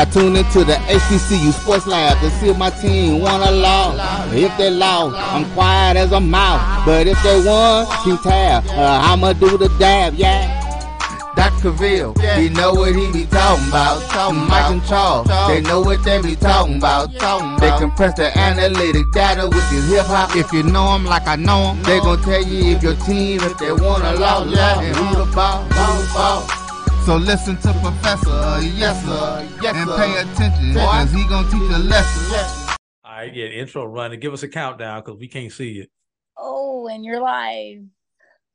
I tune into the HBCU Sports Lab to see if my team won or lost. If they lost, I'm quiet as a mouse. But if they won, keep tab. Uh, I'ma do the dab, yeah. Dr. Yeah. he know what he be talking about. Talking Mike and Charles, they know what they be talking about. Talking they compress the analytic data with this hip hop. If you know them like I know them, they gon' tell you if your team, if they want to lose, and who the ball, ball, ball. So listen to Professor, uh, yes sir, yes, and pay attention, cause he gonna teach a lesson. All right, yeah, intro run and give us a countdown because we can't see it. Oh, and you're live.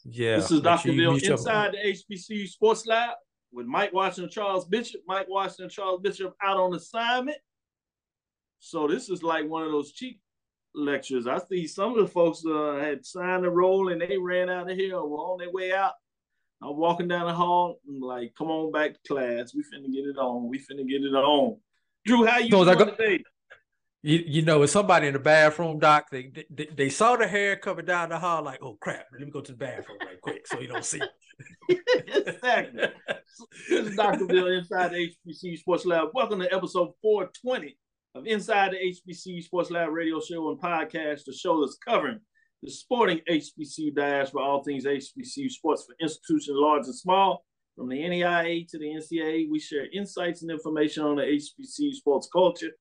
Yeah. This is Dr. Bill inside the HBCU Sports Lab with Mike Washington and Charles Bishop. Mike Washington and Charles Bishop out on assignment. So this is like one of those cheap lectures. I see some of the folks uh, had signed a roll and they ran out of here or were on their way out. I'm walking down the hall. I'm like, come on back to class. We finna get it on. We finna get it on. Drew, how you so doing go- today? You, you know, with somebody in the bathroom, doc, they, they, they saw the hair coming down the hall, like, oh crap, let me go to the bathroom right quick so you don't see. exactly. this is Dr. Bill inside the HBCU Sports Lab. Welcome to episode 420 of Inside the HBCU Sports Lab radio show and podcast, the show that's covering the sporting HBCU dash for all things HBCU sports for institutions large and small. From the NAIA to the NCAA, we share insights and information on the HBCU sports culture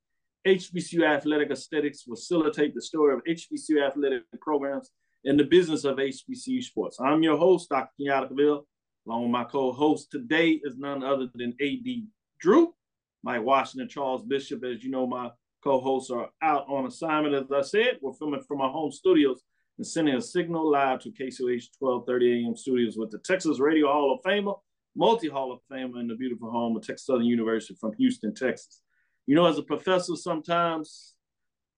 HBCU athletic aesthetics facilitate the story of HBCU athletic programs and the business of HBCU sports. I'm your host, Dr. Kenyatta. Along with my co-host today is none other than AD Drew, Mike Washington, Charles Bishop. As you know, my co-hosts are out on assignment. As I said, we're filming from our home studios and sending a signal live to KCOH 1230 AM studios with the Texas Radio Hall of Famer, multi-Hall of Famer in the beautiful home of Texas Southern University from Houston, Texas you know, as a professor, sometimes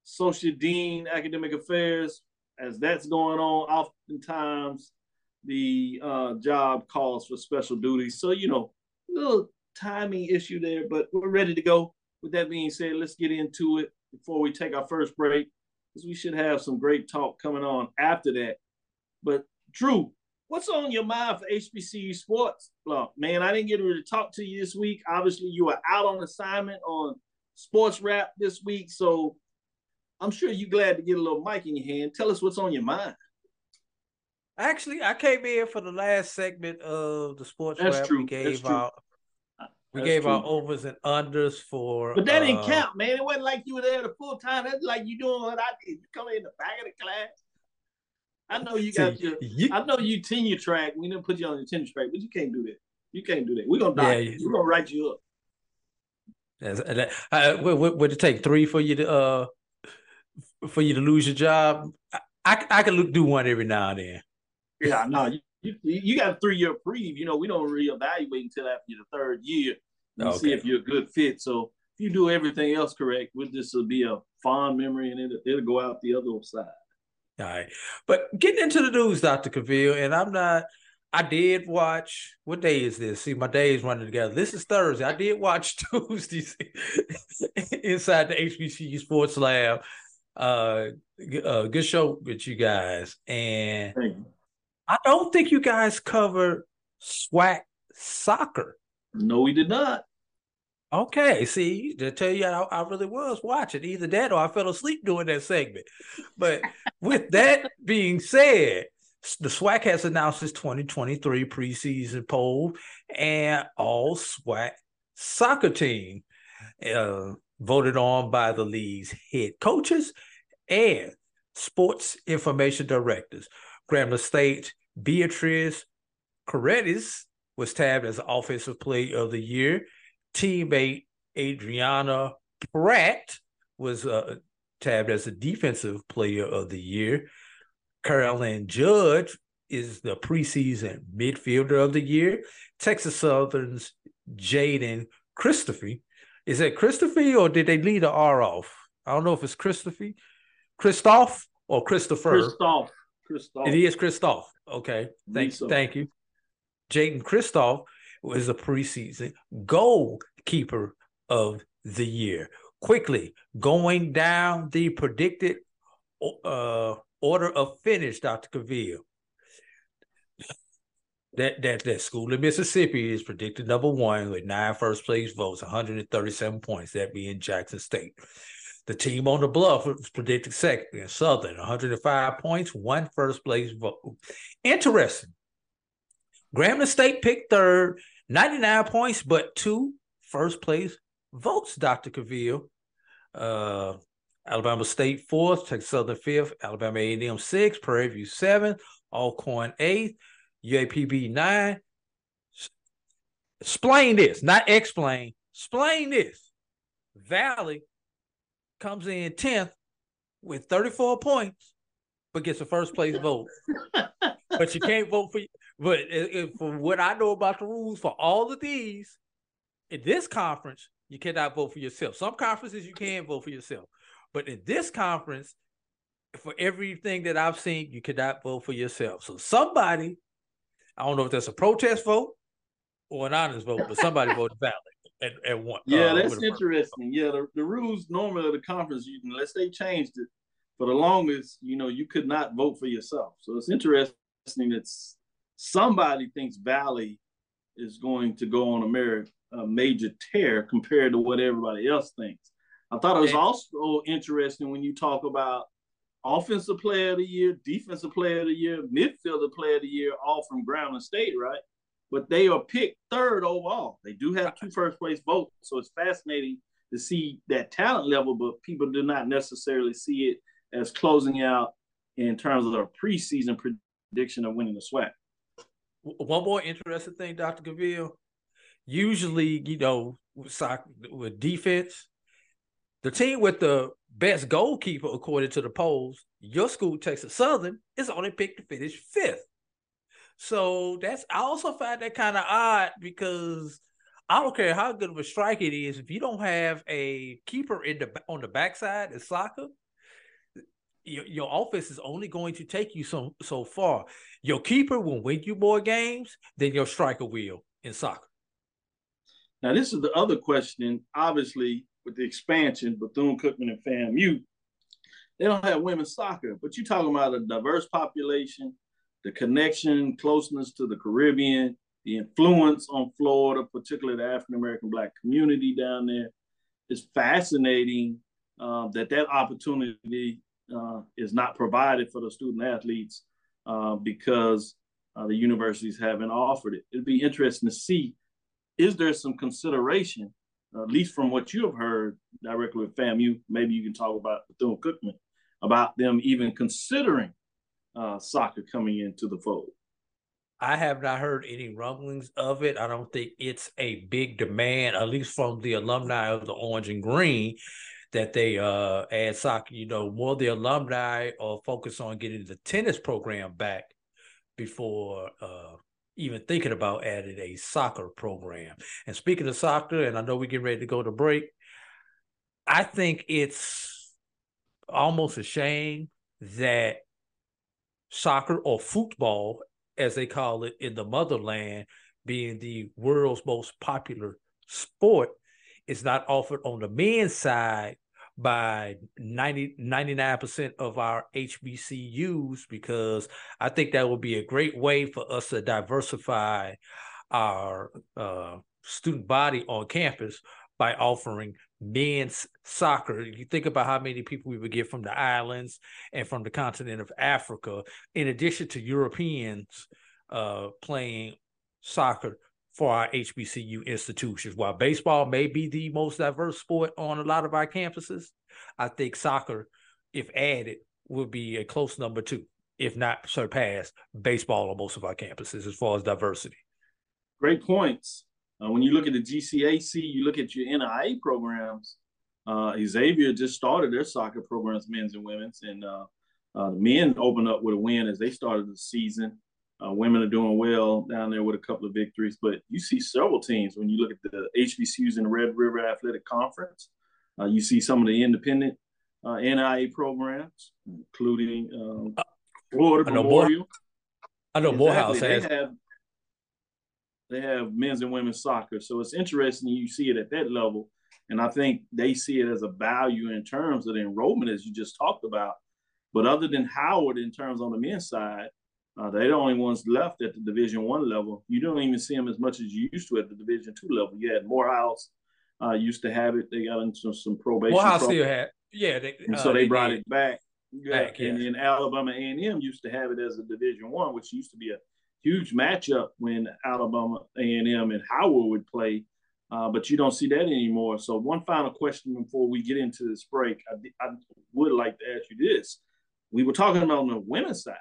social dean, academic affairs, as that's going on, oftentimes the uh, job calls for special duties. So, you know, a little timing issue there, but we're ready to go. With that being said, let's get into it before we take our first break, because we should have some great talk coming on after that. But Drew, what's on your mind for HBCU sports? Well, man, I didn't get to talk to you this week. Obviously, you were out on assignment on sports wrap this week. So I'm sure you're glad to get a little mic in your hand. Tell us what's on your mind. Actually, I came in for the last segment of the sports That's wrap. True. We gave out we That's gave true. our overs and unders for But that didn't uh, count, man. It wasn't like you were there the full time. That's like you doing what I did. You come in the back of the class. I know you got your you, I know you tenure track. We didn't put you on the tenure track, but you can't do that. You can't do that. We're gonna die. Yeah, We're gonna write you up. Uh, would, would it take three for you to uh for you to lose your job? I I can do one every now and then. Yeah, no, you, you, you got a three year pre. You know, we don't reevaluate until after the third year and okay. see if you're a good fit. So if you do everything else correct, with this will be a fond memory and it'll, it'll go out the other side. All right, but getting into the news, Doctor Cavil, and I'm not I did watch. What day is this? See, my days running together. This is Thursday. I did watch Tuesdays inside the HBCU Sports Lab. Uh, uh, good show with you guys, and I don't think you guys covered SWAC soccer. No, we did not. Okay, see, to tell you, I, I, really was watching either that or I fell asleep during that segment. But with that being said, the SWAC has announced its 2023 preseason poll, and all SWAC soccer team uh, voted on by the league's head coaches and sports information directors. Grambling State Beatrice Corretis was tabbed as Offensive Player of the Year. Teammate Adriana Pratt was uh, tabbed as the Defensive Player of the Year. Carolyn Judge is the preseason midfielder of the year. Texas Southern's Jaden Christopher. Is it Christopher or did they leave the R off? I don't know if it's Christopher, Christoph or Christopher. Christoph. Christoph. It is Christoph. Okay, thank so. thank you. Jaden Christoph was the preseason goalkeeper of the year. Quickly going down the predicted uh, order of finish, Dr. Cavil. That, that that school in Mississippi is predicted number one with nine first place votes, 137 points, that being Jackson State. The team on the bluff was predicted second in Southern, 105 points, one first place vote. Interesting. Grambling State picked third, 99 points, but two first place votes, Dr. Cavil. Uh, Alabama State fourth, Texas Southern fifth, Alabama A&M sixth, Prairie View seventh, Alcorn eighth, UAPB nine. Explain this, not explain. Explain this. Valley comes in 10th with 34 points, but gets a first place vote. but you can't vote for but for what I know about the rules for all of these, in this conference, you cannot vote for yourself. Some conferences you can vote for yourself. But in this conference, for everything that I've seen, you cannot vote for yourself. So somebody, I don't know if that's a protest vote or an honest vote, but somebody voted Valley at, at one. Yeah, uh, that's interesting. Yeah, the, the rules normally of the conference, you, unless they changed it, for the longest, you know, you could not vote for yourself. So it's interesting that somebody thinks Valley is going to go on a, merit, a major tear compared to what everybody else thinks. I thought it was also interesting when you talk about offensive player of the year, defensive player of the year, midfielder player of the year, all from Grambling State, right? But they are picked third overall. They do have two first place votes, so it's fascinating to see that talent level, but people do not necessarily see it as closing out in terms of a preseason prediction of winning the SWAC. One more interesting thing, Dr. Cavil. Usually, you know, with, with defense, the team with the best goalkeeper, according to the polls, your school, Texas Southern, is only picked to finish fifth. So that's I also find that kind of odd because I don't care how good of a strike it is if you don't have a keeper in the on the backside in soccer. Your, your offense is only going to take you so so far. Your keeper will win you more games than your striker will in soccer. Now, this is the other question. Obviously, with the expansion, Bethune Cookman and FAMU, they don't have women's soccer, but you're talking about a diverse population, the connection, closeness to the Caribbean, the influence on Florida, particularly the African American Black community down there. It's fascinating uh, that that opportunity uh, is not provided for the student athletes uh, because uh, the universities haven't offered it. It'd be interesting to see is there some consideration at least from what you have heard directly with FAMU, maybe you can talk about Bethune Cookman, about them even considering uh, soccer coming into the fold. I have not heard any rumblings of it. I don't think it's a big demand, at least from the alumni of the Orange and Green, that they uh, add soccer. You know, more the alumni are focused on getting the tennis program back before uh, even thinking about adding a soccer program. And speaking of soccer, and I know we're getting ready to go to break, I think it's almost a shame that soccer or football, as they call it in the motherland, being the world's most popular sport, is not offered on the men's side by 90, 99% of our HBCUs because I think that would be a great way for us to diversify our uh, student body on campus by offering men's soccer. You think about how many people we would get from the islands and from the continent of Africa, in addition to Europeans uh, playing soccer for our HBCU institutions. While baseball may be the most diverse sport on a lot of our campuses, I think soccer, if added, would be a close number two, if not surpass baseball on most of our campuses as far as diversity. Great points. Uh, when you look at the GCAC, you look at your NAIA programs. Uh, Xavier just started their soccer programs, men's and women's, and uh, uh the men opened up with a win as they started the season. Uh, women are doing well down there with a couple of victories, but you see several teams when you look at the HBCUs in the Red River Athletic Conference. Uh, you see some of the independent uh, NAIA programs, including um, Florida I know Memorial. I know exactly. Morehouse has. They have, they have men's and women's soccer, so it's interesting you see it at that level, and I think they see it as a value in terms of the enrollment, as you just talked about. But other than Howard, in terms on the men's side, uh, they're the only ones left at the Division One level. You don't even see them as much as you used to at the Division Two level. You had Morehouse uh, used to have it. They got into some probation. Morehouse still had, yeah. They, and so uh, they, they brought did. it back. Yeah. Back. And then Alabama A and M used to have it as a Division One, which used to be a huge matchup when Alabama A and M and Howard would play. Uh, but you don't see that anymore. So one final question before we get into this break, I, I would like to ask you this: We were talking about on the women's side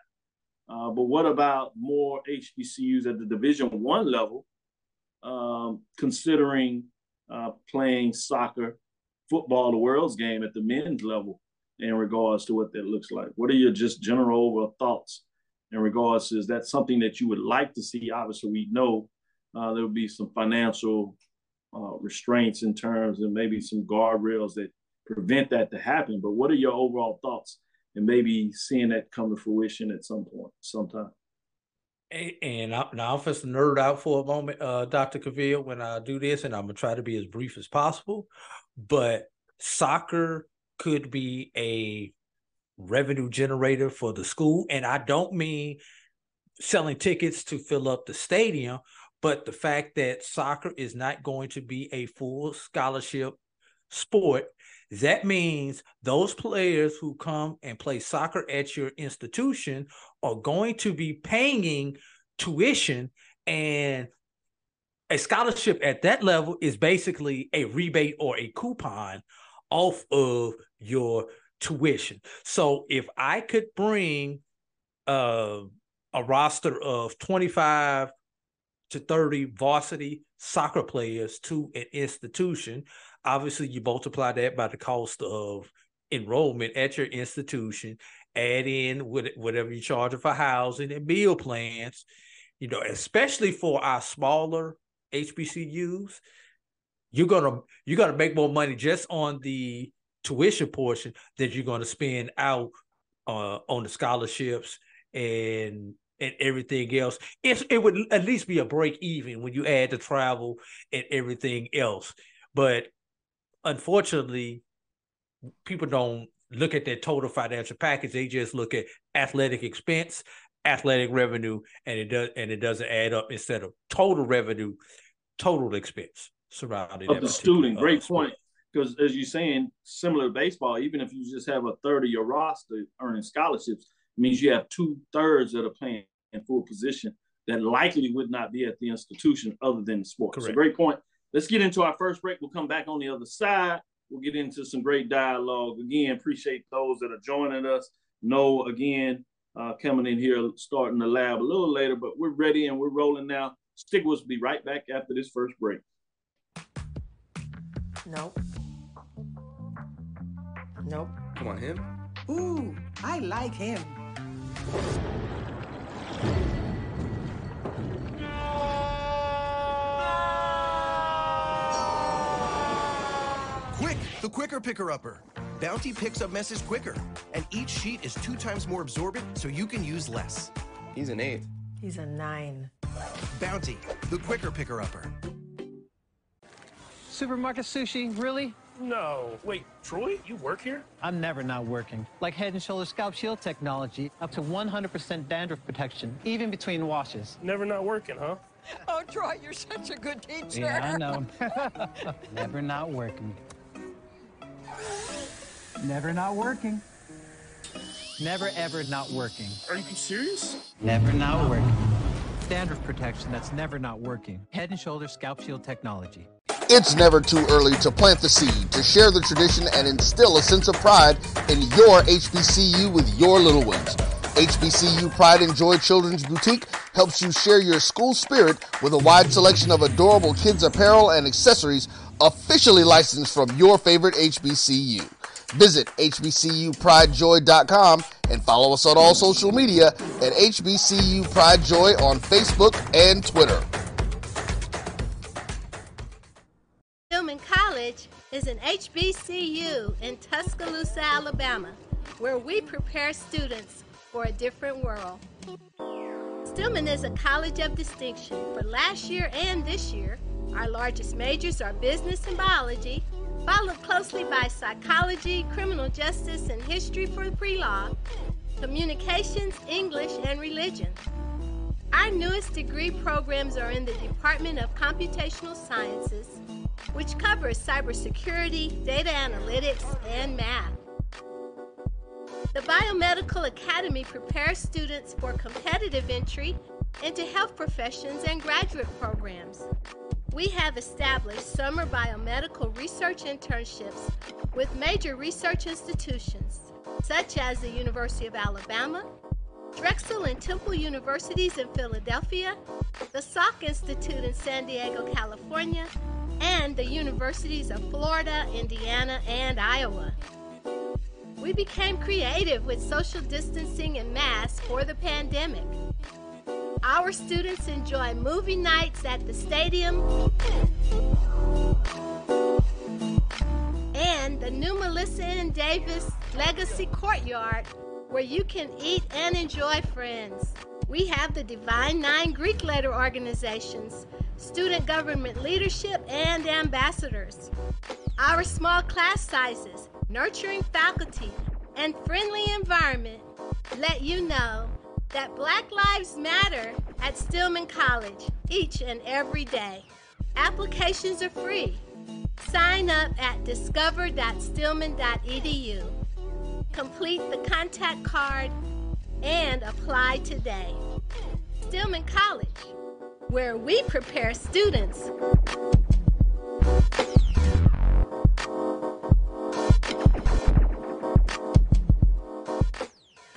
uh, but what about more HBCUs at the Division One level, um, considering uh, playing soccer, football, the world's game at the men's level in regards to what that looks like? What are your just general overall thoughts in regards to is that something that you would like to see? Obviously, we know uh, there would be some financial uh, restraints in terms and maybe some guardrails that prevent that to happen. But what are your overall thoughts and maybe seeing that come to fruition at some point, sometime. And I, now I'm just nerd out for a moment, uh, Dr. Cavil, when I do this, and I'm gonna try to be as brief as possible. But soccer could be a revenue generator for the school, and I don't mean selling tickets to fill up the stadium, but the fact that soccer is not going to be a full scholarship sport that means those players who come and play soccer at your institution are going to be paying tuition and a scholarship at that level is basically a rebate or a coupon off of your tuition. So if I could bring uh, a roster of 25 to 30 varsity soccer players to an institution, obviously you multiply that by the cost of enrollment at your institution, add in whatever you charge for housing and meal plans, you know, especially for our smaller HBCUs, you're gonna you're gonna make more money just on the tuition portion that you're gonna spend out uh, on the scholarships and and everything else. It's, it would at least be a break even when you add the travel and everything else. But unfortunately, people don't look at their total financial package. They just look at athletic expense, athletic revenue, and it does and it doesn't add up instead of total revenue, total expense surrounding of the student. Uh, great point. Because as you're saying, similar to baseball, even if you just have a third of your roster earning scholarships, means you have two thirds that are playing in full position that likely would not be at the institution other than sports. Correct. So great point. Let's get into our first break. We'll come back on the other side. We'll get into some great dialogue. Again, appreciate those that are joining us. No, again, uh, coming in here, starting the lab a little later, but we're ready and we're rolling now. Stick with us. Be right back after this first break. Nope. Nope. Come on, him. Ooh, I like him. Quicker Picker Upper. Bounty picks up messes quicker, and each sheet is two times more absorbent so you can use less. He's an eight. He's a nine. Bounty, the Quicker Picker Upper. Supermarket sushi, really? No. Wait, Troy, you work here? I'm never not working. Like Head and Shoulders Scalp Shield technology, up to 100% dandruff protection, even between washes. Never not working, huh? Oh, Troy, you're such a good teacher. Yeah, I know. never not working. Never not working. Never ever not working. Are you serious? Never not working. Standard protection that's never not working. Head and Shoulders Scalp Shield technology. It's never too early to plant the seed, to share the tradition, and instill a sense of pride in your HBCU with your little ones. HBCU Pride and Joy Children's Boutique helps you share your school spirit with a wide selection of adorable kids' apparel and accessories officially licensed from your favorite HBCU. Visit HBCUPrideJoy.com and follow us on all social media at HBCU Pride Joy on Facebook and Twitter. Stillman College is an HBCU in Tuscaloosa, Alabama, where we prepare students for a different world. Stillman is a college of distinction. For last year and this year, our largest majors are business and biology, followed closely by psychology, criminal justice, and history for pre law, communications, English, and religion. Our newest degree programs are in the Department of Computational Sciences, which covers cybersecurity, data analytics, and math. The Biomedical Academy prepares students for competitive entry into health professions and graduate programs. We have established summer biomedical research internships with major research institutions such as the University of Alabama, Drexel and Temple Universities in Philadelphia, the Salk Institute in San Diego, California, and the universities of Florida, Indiana, and Iowa. We became creative with social distancing and masks for the pandemic. Our students enjoy movie nights at the stadium and the new Melissa and Davis Legacy Courtyard where you can eat and enjoy friends. We have the Divine Nine Greek letter organizations, student government leadership, and ambassadors. Our small class sizes, nurturing faculty, and friendly environment let you know that Black Lives Matter at Stillman College each and every day. Applications are free. Sign up at discover.stillman.edu. Complete the contact card and apply today. Stillman College, where we prepare students.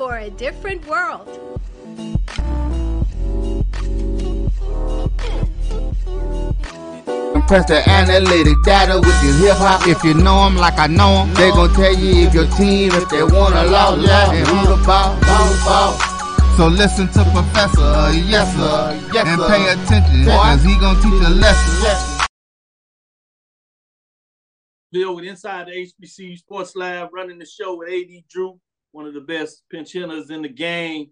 For a different world. Press the analytic data with your hip hop. If you know them like I know them, they gon' tell you if your team, if they wanna lose, yeah, and who the ball, who the ball. So listen to Professor, yes sir, yes, and pay attention, cause he gon' teach a lesson. Bill with Inside the HBCU Sports Lab, running the show with AD Drew, one of the best pinch hitters in the game.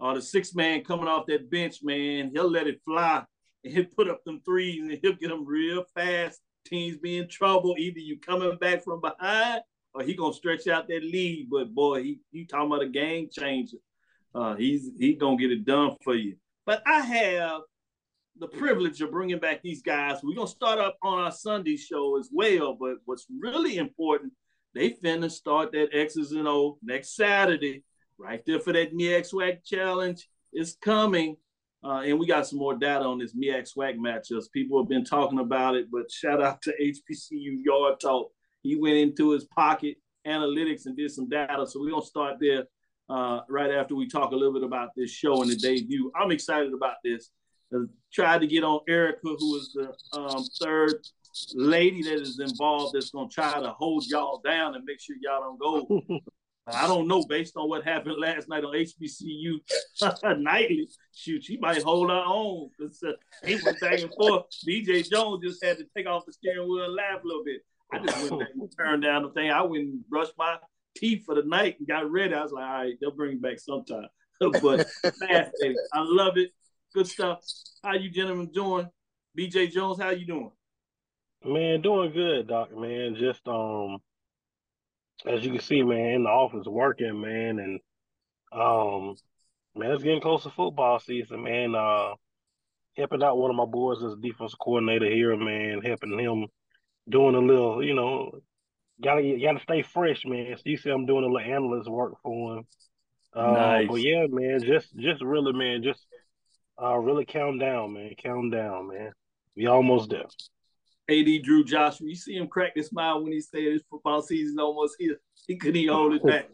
Uh, the six man coming off that bench, man, he'll let it fly and he'll put up them threes and he'll get them real fast. Teams be in trouble. Either you coming back from behind or he gonna stretch out that lead. But boy, he he talking about a game changer. Uh, he's he gonna get it done for you. But I have the privilege of bringing back these guys. We're gonna start up on our Sunday show as well. But what's really important, they finna start that X's and O next Saturday, right there for that MEAC Challenge. is coming. Uh, and we got some more data on this MEAC SWAC matchups. People have been talking about it, but shout out to HBCU Yard Talk. He went into his pocket analytics and did some data. So we're going to start there uh, right after we talk a little bit about this show and the debut. I'm excited about this. I tried to get on Erica, who is the um, third lady that is involved that's going to try to hold y'all down and make sure y'all don't go I don't know based on what happened last night on HBCU nightly. Shoot, she might hold her own. Uh, he went back and forth. BJ Jones just had to take off the steering wheel and laugh a little bit. I just went back and turned down the thing. I went and brushed my teeth for the night and got ready. I was like, all right, they'll bring it back sometime. but fascinating. I love it. Good stuff. How you gentlemen doing? BJ Jones, how you doing? Man, doing good, Doc. Man, just um as you can see, man, in the office working, man, and um, man, it's getting close to football season, man. Uh, helping out one of my boys as defensive coordinator here, man, helping him doing a little, you know, gotta gotta stay fresh, man. So you see, I'm doing a little analyst work for him. Uh, nice. But yeah, man, just just really, man, just uh, really count down, man, count down, man. We almost there. AD Drew Joshua. You see him crack his smile when he said his football season almost here. He couldn't even hold it back.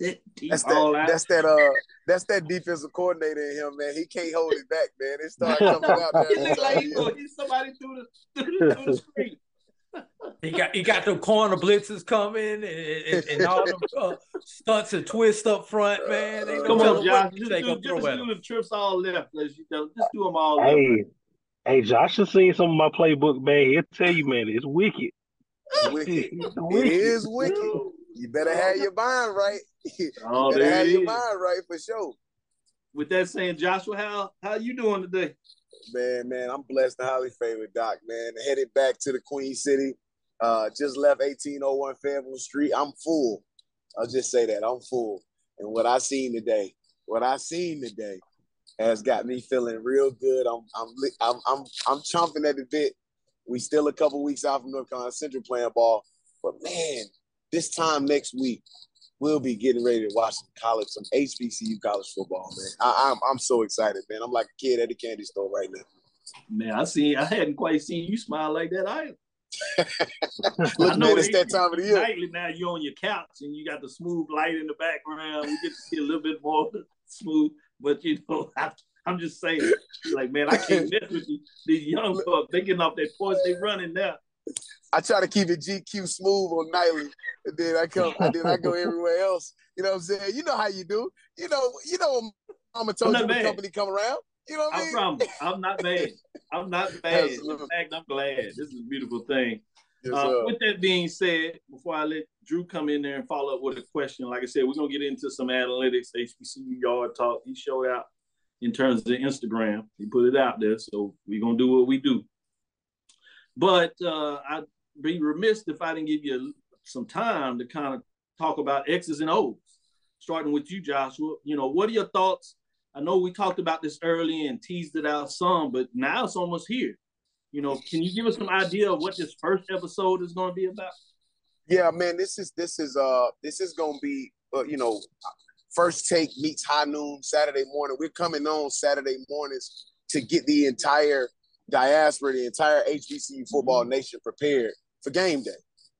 that's that. That's that. Uh, that's that defensive coordinator in him, man. He can't hold it back, man. It started coming out. he look like he's going somebody through the through the, through the screen. He got he got the corner blitzes coming and, and, and all the uh, stunts and twists up front, man. Come on, Josh. Just, do, just do the trips all left. Let's just do them all hey. left. Hey, Josh has seen some of my playbook, man. He'll tell you, man, it's wicked. Wicked. wicked. It is wicked. You better have your mind right. you oh, better have your mind right for sure. with that saying, Joshua, how how you doing today? Man, man, I'm blessed and highly favored, Doc. Man, headed back to the Queen City. Uh, just left 1801 Fayetteville Street. I'm full. I'll just say that I'm full. And what I seen today, what I seen today, has got me feeling real good. I'm I'm I'm I'm, I'm chomping at the bit. We still a couple weeks out from North Carolina Central playing ball, but man, this time next week, we'll be getting ready to watch some college, some HBCU college football, man. I, am I'm, I'm so excited, man. I'm like a kid at the candy store right now. Man, I see. I hadn't quite seen you smile like that either. Look, man, it's that time of the year. Nightly now you're on your couch and you got the smooth light in the background. We get to see a little bit more smooth, but you know, I, am just saying, like, man, I can't mess with you. These young folks, they getting off their porch, they running now. I try to keep it GQ smooth on nightly, and then I come, and then I go everywhere else. You know what I'm saying? You know how you do. You know, you know, Mama told you the company come around. You know what I mean? Promise, I'm not bad. I'm not bad. In fact, I'm glad. This is a beautiful thing. Yes, uh, with that being said, before I let Drew come in there and follow up with a question, like I said, we're gonna get into some analytics, HBCU yard talk. He showed out in terms of Instagram. He put it out there, so we're gonna do what we do. But uh, I'd be remiss if I didn't give you some time to kind of talk about X's and O's. Starting with you, Joshua. You know, what are your thoughts? I know we talked about this early and teased it out some, but now it's almost here. You know, can you give us some idea of what this first episode is going to be about? Yeah, man, this is this is uh this is going to be uh, you know first take meets high noon Saturday morning. We're coming on Saturday mornings to get the entire diaspora, the entire HBCU football nation prepared for game day.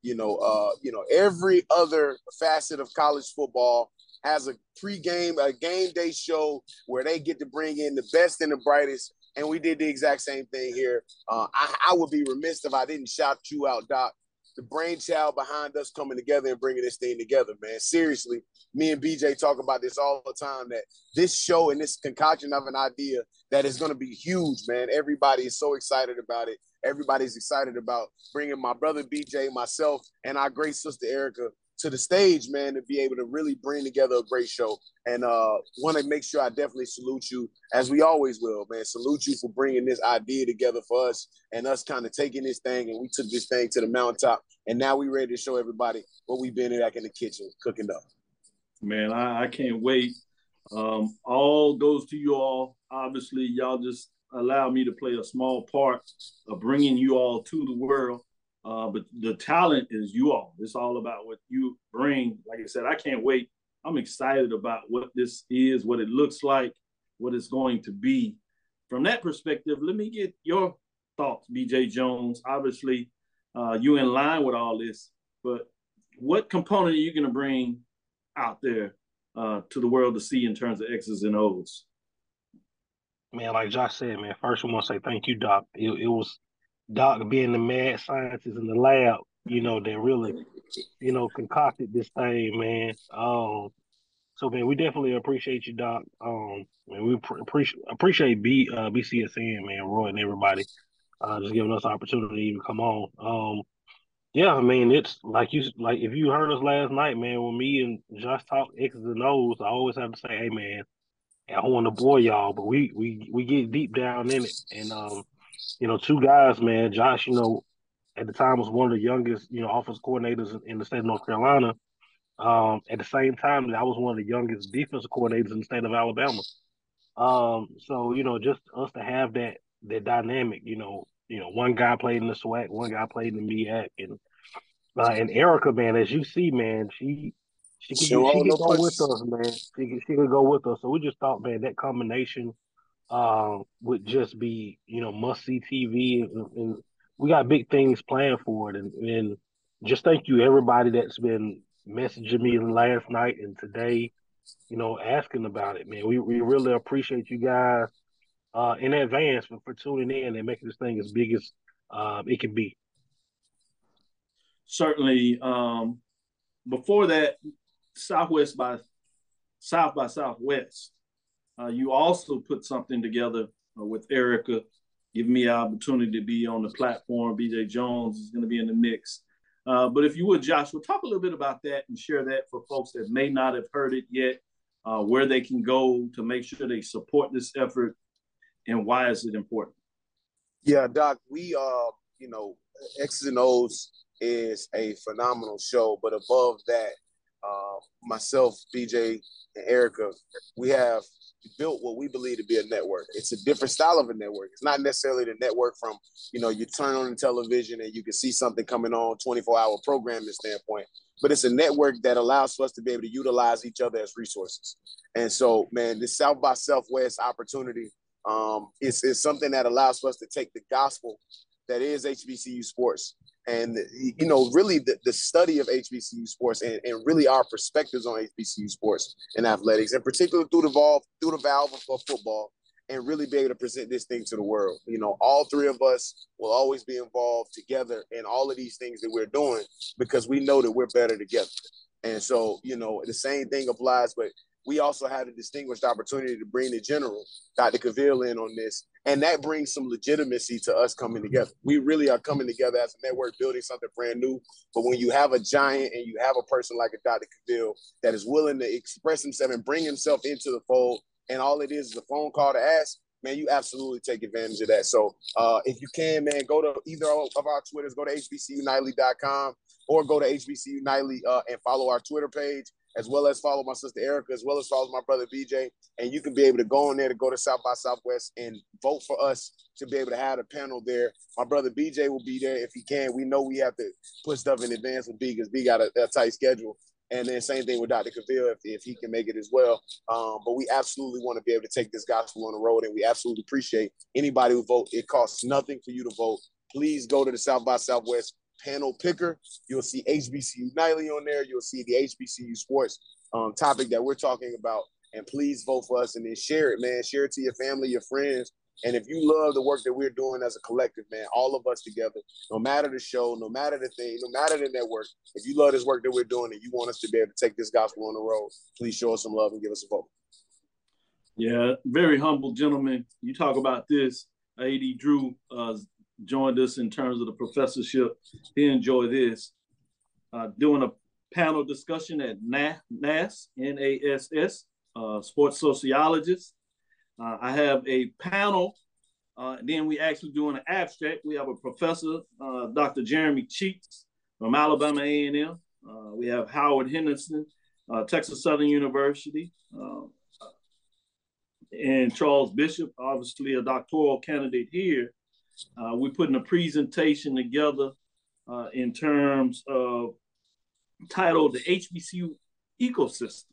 You know, uh, you know, every other facet of college football has a pregame, a game day show where they get to bring in the best and the brightest. And we did the exact same thing here. Uh, I, I would be remiss if I didn't shout you out, Doc. The brainchild behind us coming together and bringing this thing together, man. Seriously, me and BJ talk about this all the time that this show and this concoction of an idea that is going to be huge, man. Everybody is so excited about it. Everybody's excited about bringing my brother BJ, myself, and our great sister Erica to the stage, man, to be able to really bring together a great show. And uh, want to make sure I definitely salute you, as we always will, man. Salute you for bringing this idea together for us and us kind of taking this thing and we took this thing to the mountaintop. And now we ready to show everybody what we've been back in the kitchen cooking up. Man, I, I can't wait. Um, all goes to you all. Obviously, y'all just allow me to play a small part of bringing you all to the world. Uh, but the talent is you all. It's all about what you bring. Like I said, I can't wait. I'm excited about what this is, what it looks like, what it's going to be. From that perspective, let me get your thoughts, BJ Jones. Obviously, uh, you in line with all this, but what component are you going to bring out there uh, to the world to see in terms of X's and O's? Man, like Josh said, man, first we want to say thank you, Doc. It, it was Doc being the mad scientist in the lab, you know, that really, you know, concocted this thing, man. Um, so man, we definitely appreciate you, Doc. Um, and we pre- appreciate appreciate B uh, BCSN, man, Roy and everybody, uh, just giving us opportunity to even come on. Um, yeah, I mean, it's like you like if you heard us last night, man, when me and Josh talk X's and O's, I always have to say, hey man, I don't want to bore y'all, but we we we get deep down in it. And um, you know, two guys, man, Josh, you know, at the time was one of the youngest, you know, offense coordinators in, the state of North Carolina. Um, at the same time, I was one of the youngest defensive coordinators in the state of Alabama. Um, so you know, just us to have that that dynamic, you know, you know, one guy played in the SWAC, one guy played in the MEAC, and uh, and Erica, man, as you see, man, she she could, she could go with us, man. She could, she could go with us. So we just thought, man, that combination uh, would just be, you know, must see TV, and, and, we got big things planned for it. And, and just thank you everybody that's been messaging me last night and today, you know, asking about it, man. We we really appreciate you guys uh, in advance for, for tuning in and making this thing as big as uh, it can be. Certainly. Um, before that, Southwest by South by Southwest, uh, you also put something together uh, with Erica, giving me an opportunity to be on the platform. BJ Jones is going to be in the mix. Uh, but if you would, Joshua, talk a little bit about that and share that for folks that may not have heard it yet. uh, where they can go to make sure they support this effort, and why is it important? Yeah, Doc, we uh, you know, X's and O's is a phenomenal show, but above that, uh, myself, BJ, and Erica, we have built what we believe to be a network. It's a different style of a network. It's not necessarily the network from, you know, you turn on the television and you can see something coming on 24 hour programming standpoint, but it's a network that allows for us to be able to utilize each other as resources. And so, man, this South by Southwest opportunity um, is, is something that allows for us to take the gospel that is HBCU sports and you know really the, the study of hbcu sports and, and really our perspectives on hbcu sports and athletics and particularly through the valve through the valve of football and really be able to present this thing to the world. You know all three of us will always be involved together in all of these things that we're doing because we know that we're better together. And so you know the same thing applies but we also had a distinguished opportunity to bring the general, Dr. Cavil, in on this. And that brings some legitimacy to us coming together. We really are coming together as a network, building something brand new. But when you have a giant and you have a person like a Dr. Cavil that is willing to express himself and bring himself into the fold, and all it is is a phone call to ask, man, you absolutely take advantage of that. So uh, if you can, man, go to either of our Twitters, go to hbcunightly.com or go to hbcunightly uh, and follow our Twitter page as well as follow my sister Erica, as well as follow my brother BJ. And you can be able to go on there to go to South by Southwest and vote for us to be able to have a panel there. My brother BJ will be there if he can. We know we have to put stuff in advance with B because B got a, a, tight schedule. And then same thing with Dr. Cavil if, if he can make it as well. Um, but we absolutely want to be able to take this gospel on the road, and we absolutely appreciate anybody who vote. It costs nothing for you to vote. Please go to the South by Southwest panel picker. You'll see HBCU Nightly on there. You'll see the HBCU sports um, topic that we're talking about. And please vote for us and then share it, man. Share it to your family, your friends. And if you love the work that we're doing as a collective, man, all of us together, no matter the show, no matter the thing, no matter the network, if you love this work that we're doing and you want us to be able to take this gospel on the road, please show us some love and give us a vote. Yeah, very humble gentleman. You talk about this. AD Drew uh, joined us in terms of the professorship. He enjoyed this. Uh, doing a panel discussion at NASS, N-A-S-S, uh, sports sociologist. Uh, I have a panel. Uh, then we actually doing an abstract. We have a professor, uh, Dr. Jeremy Cheeks from Alabama A&M. Uh, we have Howard Henderson, Texas Southern University, and Charles Bishop, obviously a doctoral candidate here. Uh, we're putting a presentation together uh, in terms of titled the HBCU ecosystem,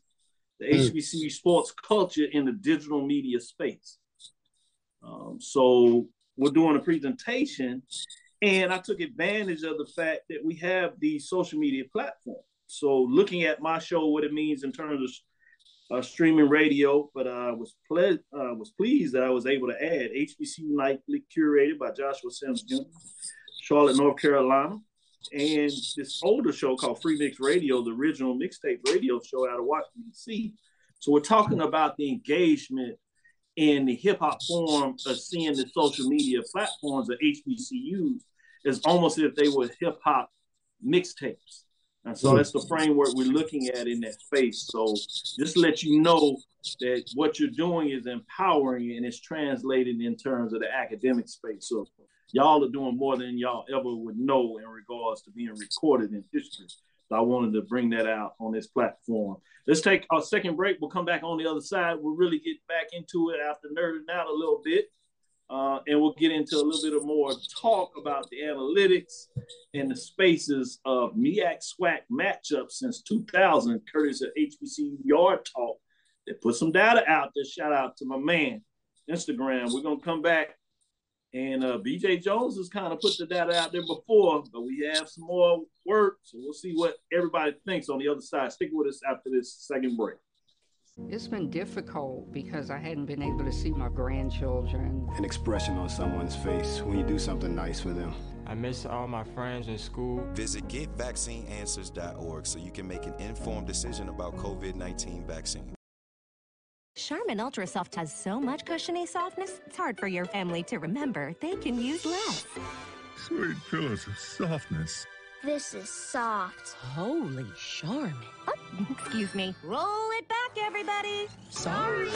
the mm. HBCU sports culture in the digital media space. Um, so we're doing a presentation, and I took advantage of the fact that we have these social media platforms. So looking at my show, what it means in terms of uh, streaming radio, but I uh, was ple- uh, was pleased that I was able to add HBCU Nightly curated by Joshua Sims Jr., Charlotte, North Carolina, and this older show called Free Mix Radio, the original mixtape radio show out of Washington D.C. So we're talking about the engagement in the hip hop form of seeing the social media platforms of HBCUs as almost as if they were hip hop mixtapes. And so that's the framework we're looking at in that space. So just let you know that what you're doing is empowering and it's translated in terms of the academic space. So y'all are doing more than y'all ever would know in regards to being recorded in history. So I wanted to bring that out on this platform. Let's take our second break. We'll come back on the other side. We'll really get back into it after nerding out a little bit. Uh, and we'll get into a little bit of more talk about the analytics and the spaces of MEAC SWAC matchups since 2000, courtesy of HBCU Yard Talk. They put some data out there. Shout out to my man, Instagram. We're going to come back. And uh, BJ Jones has kind of put the data out there before, but we have some more work. So we'll see what everybody thinks on the other side. Stick with us after this second break. It's been difficult because I hadn't been able to see my grandchildren. An expression on someone's face when you do something nice for them. I miss all my friends in school. Visit getvaccineanswers.org so you can make an informed decision about COVID 19 vaccine. Charmin Ultra Soft has so much cushiony softness, it's hard for your family to remember they can use less. Sweet pillows of softness. This is soft. Holy Charmin. Oh, excuse me. Roll it back, everybody. Sorry.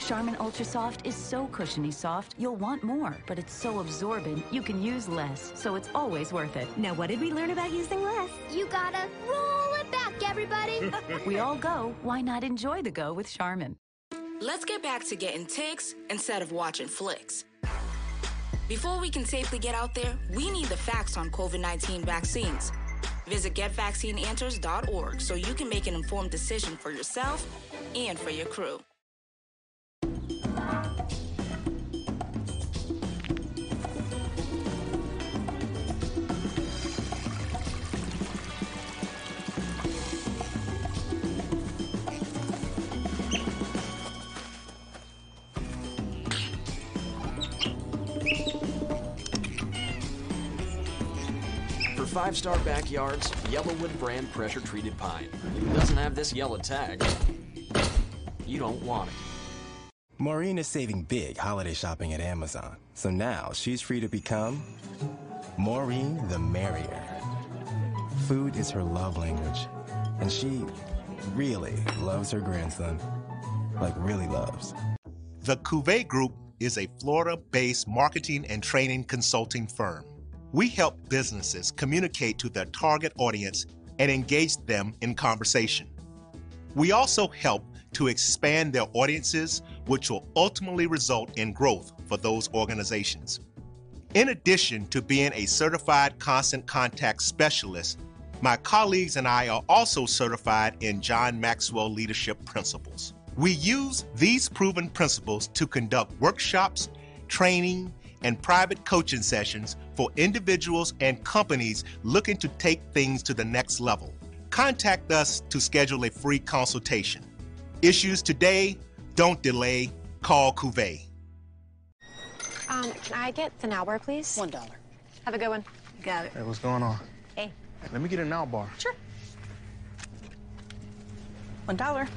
Charmin Ultra Soft is so cushiony soft, you'll want more, but it's so absorbent, you can use less, so it's always worth it. Now, what did we learn about using less? You gotta roll it back, everybody. we all go, why not enjoy the go with Charmin? Let's get back to getting ticks instead of watching flicks. Before we can safely get out there, we need the facts on COVID 19 vaccines. Visit getvaccineanswers.org so you can make an informed decision for yourself and for your crew. Five-star backyards, Yellowwood brand pressure-treated pine. If it doesn't have this yellow tag, you don't want it. Maureen is saving big holiday shopping at Amazon. So now she's free to become Maureen the Merrier. Food is her love language. And she really loves her grandson. Like, really loves. The Cuvée Group is a Florida based marketing and training consulting firm. We help businesses communicate to their target audience and engage them in conversation. We also help to expand their audiences, which will ultimately result in growth for those organizations. In addition to being a certified constant contact specialist, my colleagues and I are also certified in John Maxwell Leadership Principles. We use these proven principles to conduct workshops, training, and private coaching sessions for individuals and companies looking to take things to the next level. Contact us to schedule a free consultation. Issues today, don't delay, call Cuvée. Um, can I get the now bar, please? One dollar. Have a good one. Got it. Hey, what's going on? Hey. Hey, let me get a now bar. Sure. One dollar.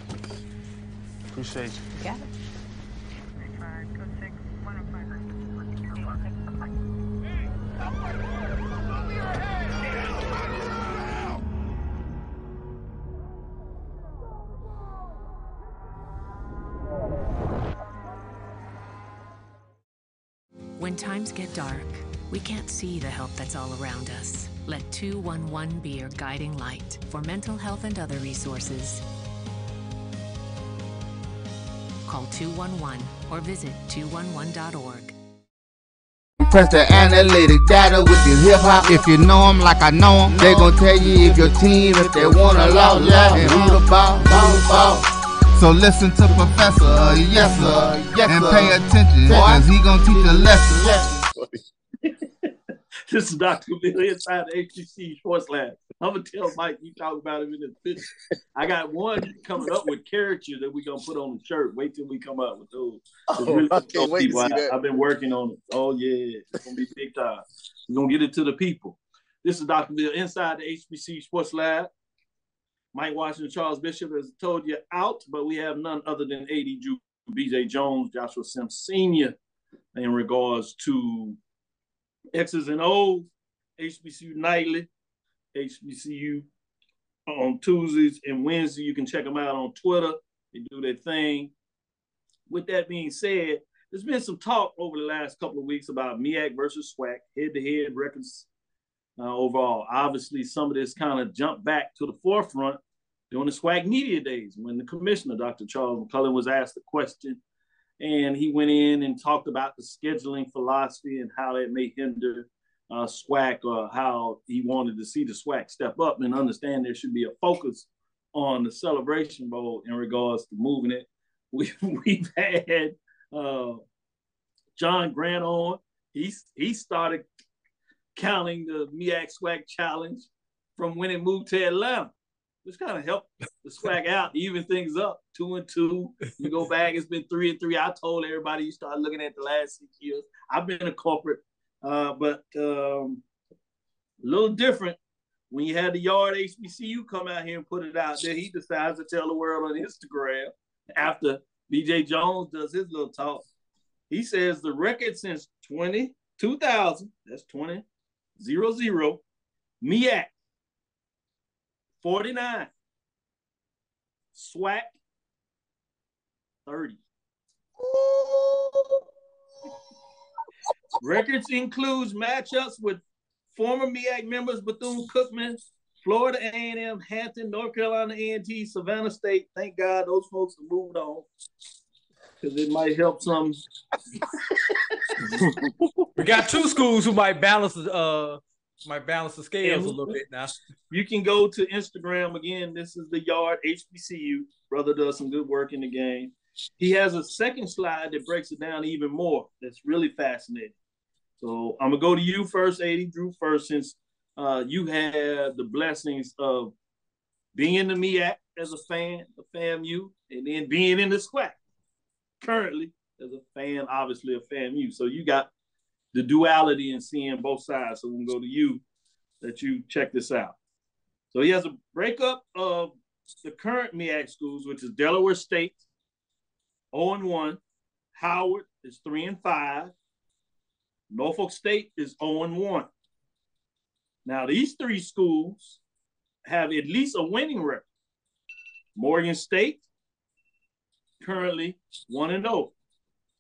Appreciate you. Got it. When times get dark, we can't see the help that's all around us. Let 211 be your guiding light for mental health and other resources. Call 211 or visit 211.org. Press the analytic data with your hip hop. If you know them like I know them, they gon' tell you if your team, if they wanna lose, yeah, and who the ball, who the ball. So listen to Professor, yes sir, yes, and pay attention, cause he gon' teach a lesson. this is Dr. Cavil inside the HBCU Sports Lab. I'm gonna tell Mike you talk about him in the picture. I got one coming up with character that we're gonna put on the shirt. Wait till we come up with those. Oh, really I can't wait to see I, that. I've been working on it. Oh yeah, it's gonna be big time. We're gonna get it to the people. This is Dr. Cavil inside the HBCU Sports Lab. Mike Washington, Charles Bishop has told you out, but we have none other than AD Drew, BJ Jones, Joshua Sims Sr. in regards to X's and O's, HBCU nightly, HBCU on Tuesdays and Wednesdays. You can check them out on Twitter. They do their thing. With that being said, there's been some talk over the last couple of weeks about MEAC versus SWAC, head-to-head records uh, overall. Obviously, some of this kind of jumped back to the forefront during the SWAC media days when the commissioner, Dr. Charles McClelland, was asked the question, and he went in and talked about the scheduling philosophy and how that may hinder uh, SWAC or how he wanted to see the SWAC step up and understand there should be a focus on the Celebration Bowl in regards to moving it. We, we've had uh, John Grant on. He, he started counting the MEAC SWAC challenge from when it moved to Atlanta, which kind of helped the SWAC out, even things up. Two and two. You go back, it's been three and three. I told everybody you start looking at the last six years. I've been a corporate, uh, but um, a little different when you had the yard HBCU come out here and put it out there. He decides to tell the world on Instagram after BJ Jones does his little talk. He says the record since 20, 2000, that's 20, 0, 0, MEAC, 49, SWAC 30. Records includes matchups with former MEAC members Bethune Cookman, Florida A&M, Hampton, North Carolina A&T, Savannah State. Thank God those folks have moved on because it might help some. we got two schools who might balance uh might balance the scales a little bit now. You can go to Instagram again. This is the Yard HBCU. Brother does some good work in the game. He has a second slide that breaks it down even more. That's really fascinating. So I'm gonna go to you first, AD Drew first, since uh, you have the blessings of being in the MEAC as a fan of FAMU, and then being in the SWAC currently as a fan, obviously a FAMU. So you got the duality and seeing both sides. So we'll go to you that you check this out. So he has a breakup of the current MEAC schools, which is Delaware State, 0 and 1. Howard is 3 and 5. Norfolk State is 0 and 1. Now, these three schools have at least a winning record. Morgan State, currently 1 and 0.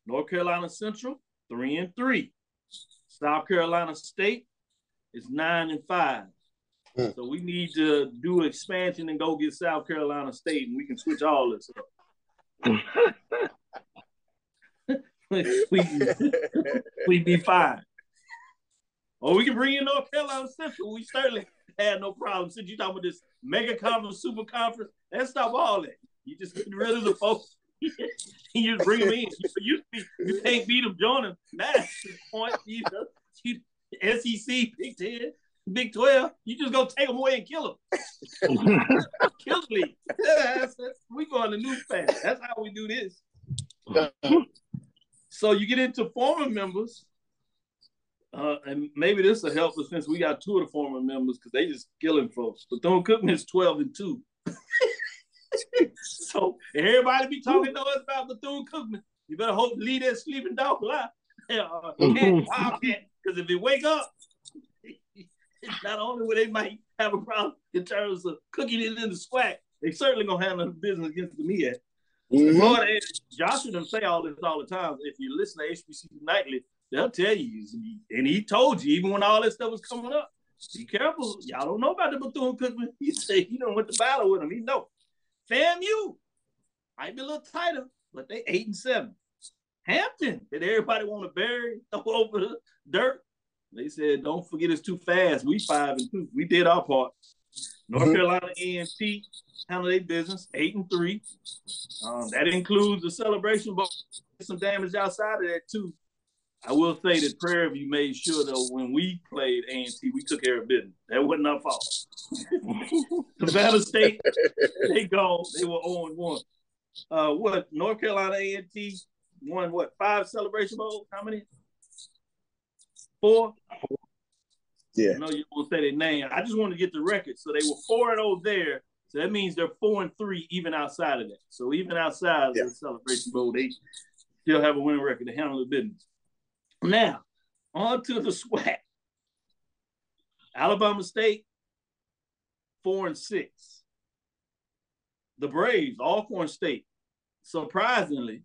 North Carolina Central, 3 and 3. South Carolina State is 9 and 5. Mm. So we need to do expansion and go get South Carolina State, and we can switch all this up. we we be fine. Or we can bring in North Carolina Central. We certainly had no problem. Since you talking about this mega conference, super conference, let's stop all that. You just get rid of the folks. you just bring them in. You, you, you can't beat them, join them. That's the point. You know, you, SEC, Big Ten, Big Twelve. You just go take them away and kill them. kill them. That's, that's, on the new path. That's how we do this. So you get into former members, uh, and maybe this will help us since we got two of the former members because they just killing folks. But Bethune Cookman is 12 and 2. so everybody be talking to us about Bethune Cookman. You better hope leave that sleeping dog alive. Uh, because if they wake up, not only will they might have a problem in terms of cooking it in the SWAC, they certainly gonna handle the business against the MEAC. Mm-hmm. Lord, Joshua them say all this all the time. If you listen to HBCU nightly, they'll tell you. And he told you, even when all this stuff was coming up, be careful. Y'all don't know about the Bethune Cookman. He said he don't went to battle with him. He know. FAMU might be a little tighter, but they eight and seven. Hampton, did everybody want to bury, throw over the dirt? They said, don't forget it's too fast. We five and two. We did our part. North mm-hmm. Carolina A&T handle their business, eight and three. Um, that includes the celebration, but some damage outside of that too. I will say that Prairie View made sure though when we played A&T, we took care of business. That wasn't our fault. Savannah State, they go, they were 0 and 1. Uh, what North Carolina A&T won what five celebration bowls? How many? Four. Yeah. I know you won't say their name. I just want to get the record. So they were four and zero oh there. So that means they're four and three even outside of that. So even outside yeah. of the celebration bowl, they still have a winning record to handle the business. Now, on to the SWAC. Alabama State, four and six. The Braves, Alcorn State, surprisingly,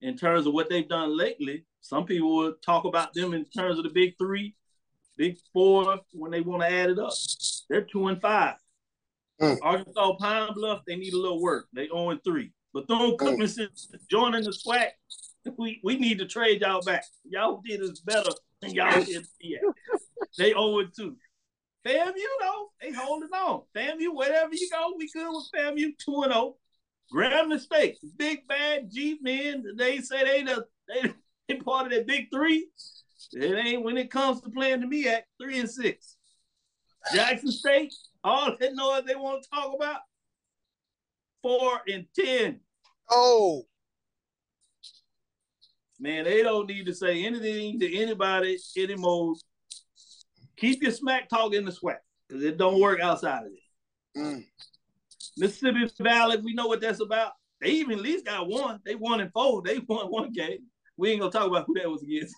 in terms of what they've done lately, some people will talk about them in terms of the big three, big four when they want to add it up. They're two and five. Mm. Arkansas Pine Bluff, they need a little work. They 0 and 3. Bethune Cookman mm. since joining the SWAC, we, we need to trade y'all back. Y'all did us better than y'all did. Yeah. They 0 and 2. FAMU, though, they holding on. FAMU, wherever you go, we good with FAMU 2 and 0. Grambling State, big bad G men. They say they the they, they part of that big three. It ain't when it comes to playing to me at three and six. Jackson State, all that noise they want to talk about, four and ten. Oh, man, they don't need to say anything to anybody anymore. Keep your smack talk in the SWAC because it don't work outside of it. Mm. Mississippi Valley, we know what that's about. They even at least got one. They won in four. They won one game. We ain't gonna talk about who that was against.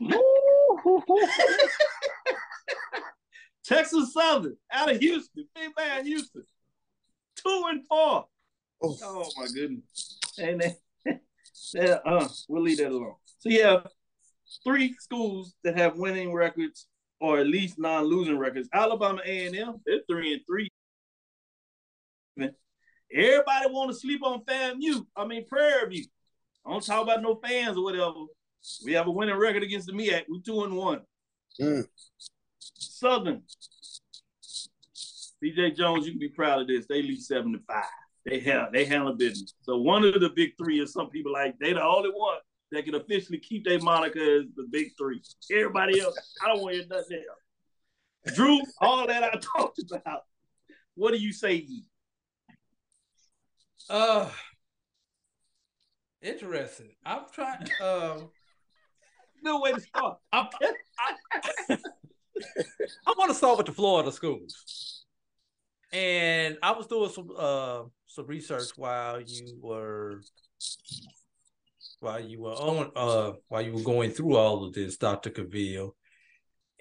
Texas Southern out of Houston, big man Houston, two and four. Oh, oh my goodness. And then, yeah, uh, we'll leave that alone. So yeah, three schools that have winning records or at least non-losing records. Alabama A&M, they're three and three. Everybody want to sleep on FAMU. I mean Prairie View. I don't talk about no fans or whatever. We have a winning record against the MEAC. We two and one. Mm. Southern. BJ Jones, you can be proud of this. They lead seven to five. They have they handle business. So one of the big three is some people like they the only one that can officially keep their moniker as the big three. Everybody else, I don't want to hear nothing else. Drew, all that I talked about. What do you say? Uh interesting. I'm trying um no way to start. I, I, I want to start with the Florida schools. And I was doing some uh some research while you were while you were on uh while you were going through all of this, Dr. Cavil.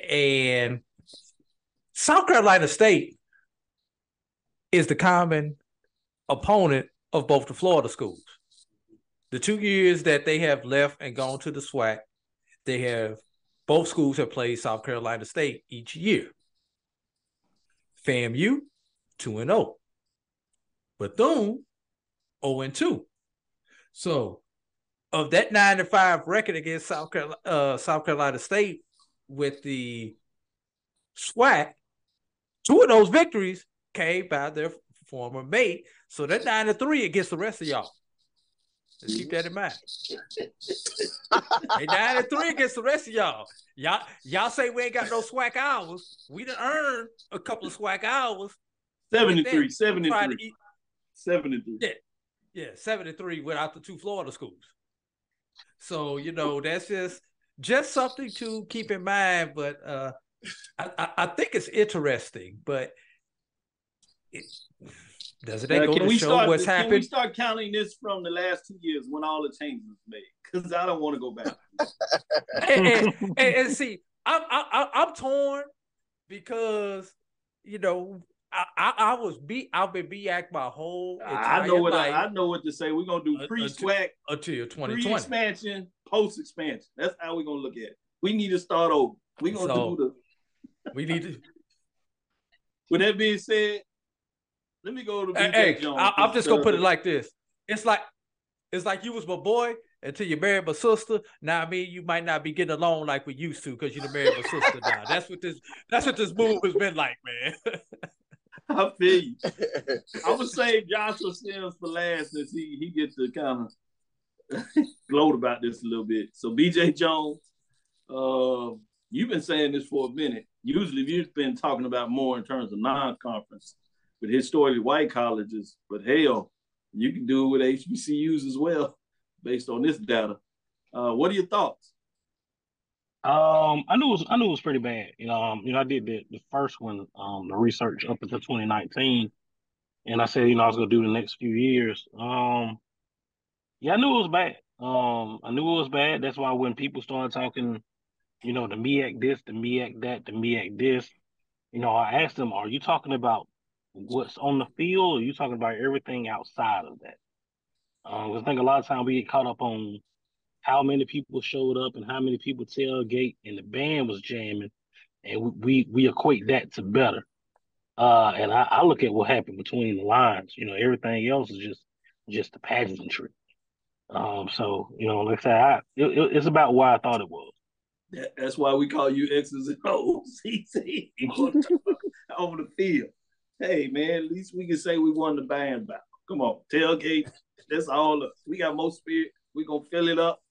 And South Carolina State is the common opponent of both the Florida schools. The two years that they have left and gone to the SWAC, they have both schools have played South Carolina State each year. FAMU, 2 and 0. Bethune, 0 and 2. So of that 9 to 5 record against South Carolina, uh, South Carolina State with the SWAC, two of those victories came by their former mate. So they're 9 to 3 against the rest of y'all. Let's keep that in mind. they 9 to 3 against the rest of y'all. Y'all, y'all say we ain't got no swag hours. We done earned a couple of swag hours. 73, 73. 73. Yeah, yeah, 73 without the two Florida schools. So you know that's just just something to keep in mind. But uh, I, I, think it's interesting. But it, does it go to show start, what's happened? Can we start counting this from the last two years when all the changes was made? Because I don't want to go back. and, and, and, and, see, I'm I, I'm torn because you know I, I, was beat. I've been BAC my whole. I know what I, I, know what to say. We're gonna do pre SWAC until twenty pre expansion, post expansion. That's how we're gonna look at it. We need to start over. We're gonna so, do the. we need to. With that being said, let me go to BJ hey, Jones. I, I'm just gonna put it like this. It's like it's like you was my boy until you married my sister. Now I mean you might not be getting along like we used to because you married my sister now. That's what this that's what this move has been like, man. I feel you. I'm gonna save Joshua Sims for last since he he gets to kind of gloat about this a little bit. So BJ Jones, uh, you've been saying this for a minute. Usually you've been talking about more in terms of non-conference historically white colleges, but hell, you can do it with HBCUs as well, based on this data. Uh, what are your thoughts? Um, I knew it was I knew it was pretty bad. You know, um, you know, I did the, the first one, um, the research up until 2019, and I said, you know, I was gonna do the next few years. Um, yeah, I knew it was bad. Um, I knew it was bad. That's why when people started talking, you know, the MEAC this, the MEAC that, the MEAC this, you know, I asked them, are you talking about what's on the field, you talking about everything outside of that? Uh, I think a lot of times we get caught up on how many people showed up and how many people tailgate and the band was jamming, and we we equate that to better. Uh, and I, I look at what happened between the lines. You know, everything else is just just the pageantry. Um, so you know, like I said, I, it, it's about why I thought it was. That's why we call you X's and O's. over the field. Hey man, at least we can say we won the band battle. Come on, tailgate. That's all. We got most spirit. We gonna fill it up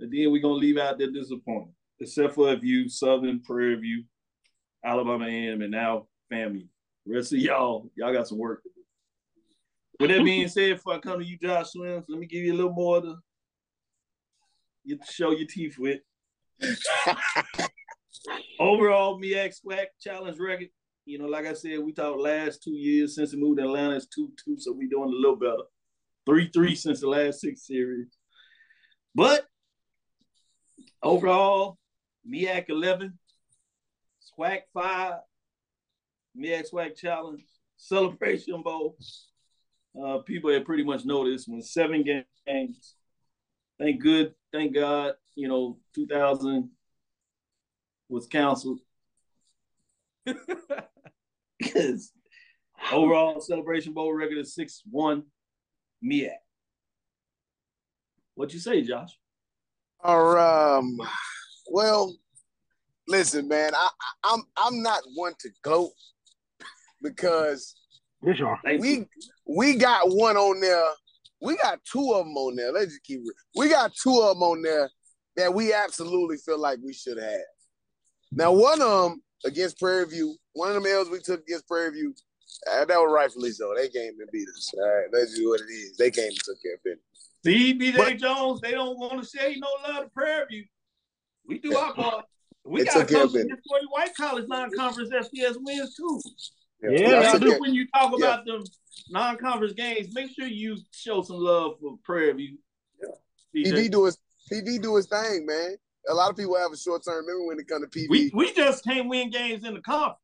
and then we're gonna leave out the disappointment. Except for if you Southern Prairie View, Alabama AM, and now. The rest of y'all, y'all got some work to do. With that being said, before I come to you, Josh Sims, let me give you a little more to you show your teeth with. Overall, MEAC SWAC challenge record. You know, like I said, we talked last two years since we moved to Atlanta. It's two two, so we're doing a little better. Three three since the last six series. But Overall, MEAC 11, SWAC 5, MEAC SWAC Challenge, Celebration Bowl, Uh, people have pretty much noticed when seven games. Thank good, thank God, you know, 2000 was canceled. Because overall celebration bowl record is 6-1 MEAC. What you say, Josh? Or um, well, listen, man, I, I I'm I'm not one to gloat because Yes, we we got one on there. We got two of them on there. Let's just keep it. We got two of them on there that we absolutely feel like we should have. Now, one of them against Prairie View, one of the L's we took against Prairie View, uh, that was rightfully so. They came and beat us. All right, that's just what it is. They came and took care of business. See, BJ Jones, they don't want to say no love to Prairie View. We do our part. We got to took care come of to business. this White College non-conference FCS wins too. Yeah, Yeah, that's just when you talk Yeah. about them non-conference games, make sure you show some love for Prairie View. BJ. PV do his PV do his thing, man. A lot of people have a short term memory when it comes to PV. We we just can't win games in the conference.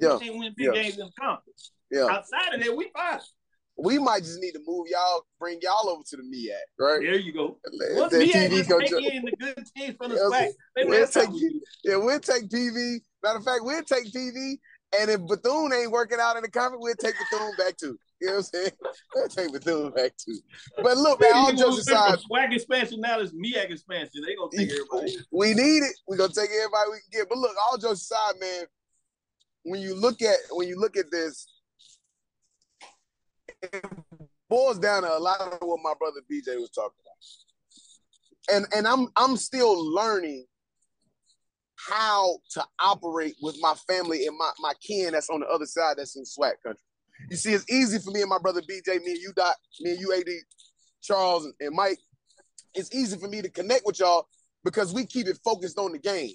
yeah, We can't win big yeah, games in the conference. yeah. Outside of that, we fine. We might just need to move y'all, bring y'all over to the MEAC, right? There you go. Once that we PV just coach- in the good teams from the Yeah, we'll take how we you. do. Yeah, we'll take PV. Matter of fact, we'll take PV. And if Bethune ain't working out in the conference, we'll take Bethune back too. You know what I'm saying? We'll take Bethune back too. But look, man, all We jokes aside, SWAC expansion now is MEAC expansion. They gonna take everybody. we need it. We're gonna take everybody we can get. But look, all jokes aside, man, when you look at when you look at this, it boils down to a lot of what my brother BJ was talking about. And and I'm I'm still learning how to operate with my family and my, my kin that's on the other side that's in SWAC country. You see, it's easy for me and my brother BJ, me and you Doc, me and you AD, Charles and, and Mike. It's easy for me to connect with y'all because we keep it focused on the game.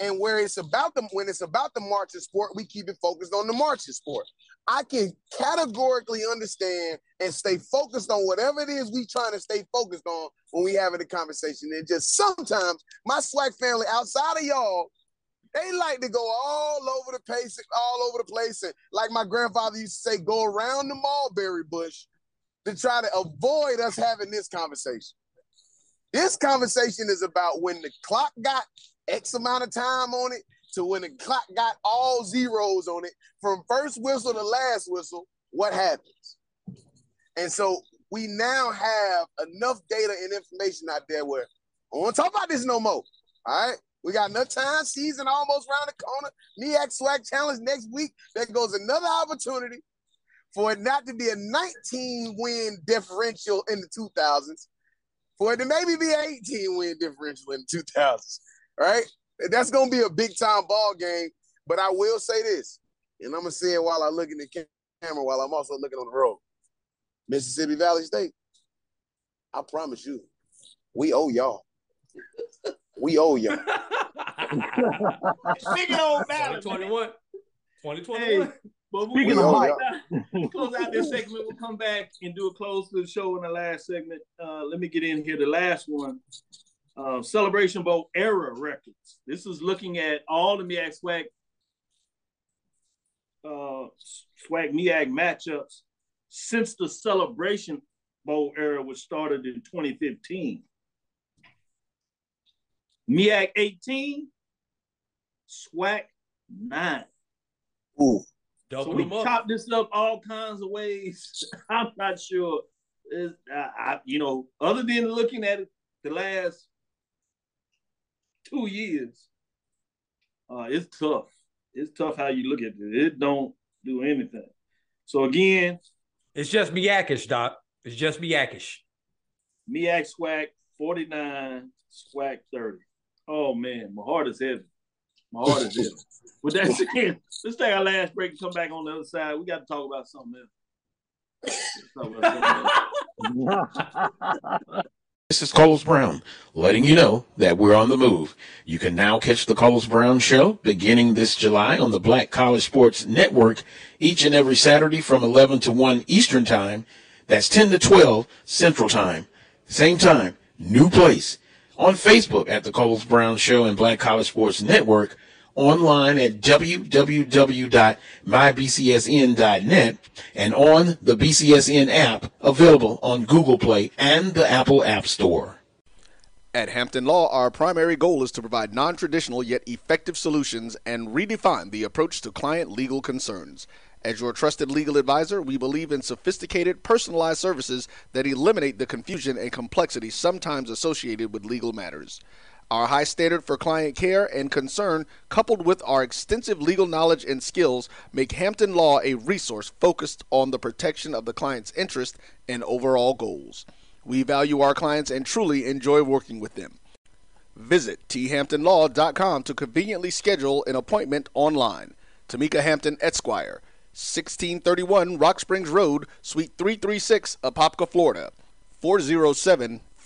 And where it's about the when it's about the marching sport, we keep it focused on the marching sport. I can categorically understand and stay focused on whatever it is we trying to stay focused on when we having a conversation. And just sometimes my SWAC family outside of y'all, they like to go all over the place, all over the place, and like my grandfather used to say, go around the mulberry bush to try to avoid us having this conversation. This conversation is about when the clock got X amount of time on it to when the clock got all zeros on it, from first whistle to last whistle, what happens? And so we now have enough data and information out there where I to talk about this no more. All right. We got enough time, season almost around the corner. MEAC SWAC Challenge next week. There goes another opportunity for it not to be a 19 win differential in the 2000s, for it to maybe be an 18 win differential in the 2000s. Right? That's going to be a big time ball game. But I will say this, and I'm going to say it while I look in the camera, while I'm also looking on the road. Mississippi Valley State, I promise you, we owe y'all. We owe y'all. Speaking of balance, 2021. Hey, 2021. but we Speaking will of close, Mike. out, close out this segment. We'll come back and do a close to the show in the last segment. Uh, let me get in here. The last one, uh, Celebration Bowl era records. This is looking at all the MEAC SWAC, uh, SWAC MEAC matchups since the Celebration Bowl era, which started in 2015. MEAC 18, SWAC 9. Ooh. So we them up. chop this up all kinds of ways. I'm not sure. It's, I, I, you know, other than looking at it the last two years, uh, it's tough. It's tough how you look at it. It don't do anything. So again, It's just Miyakish, Doc. It's just Miyakish. MEAC SWAC 49, SWAC 30. Oh man, my heart is heavy. My heart is heavy. With that said, let's take our last break and come back on the other side. We got to talk about something else. This is Carlos Brown, letting you know that we're on the move. You can now catch the Carlos Brown Show beginning this July on the Black College Sports Network each and every Saturday from 11 to 1 Eastern Time. That's 10 to 12 Central Time. Same time, new place. On Facebook at the Carlos Brown Show and Black College Sports Network. Online at www.mybcsn.net and on the BCSN app available on Google Play and the Apple App Store. At Hampton Law, our primary goal is to provide non traditional yet effective solutions and redefine the approach to client legal concerns. As your trusted legal advisor, we believe in sophisticated, personalized services that eliminate the confusion and complexity sometimes associated with legal matters. Our high standard for client care and concern, coupled with our extensive legal knowledge and skills, make Hampton Law a resource focused on the protection of the client's interest and overall goals. We value our clients and truly enjoy working with them. Visit thamptonlaw.com to conveniently schedule an appointment online. Tamika Hampton Esquire, 1631 Rock Springs Road, Suite 336, Apopka, Florida. 407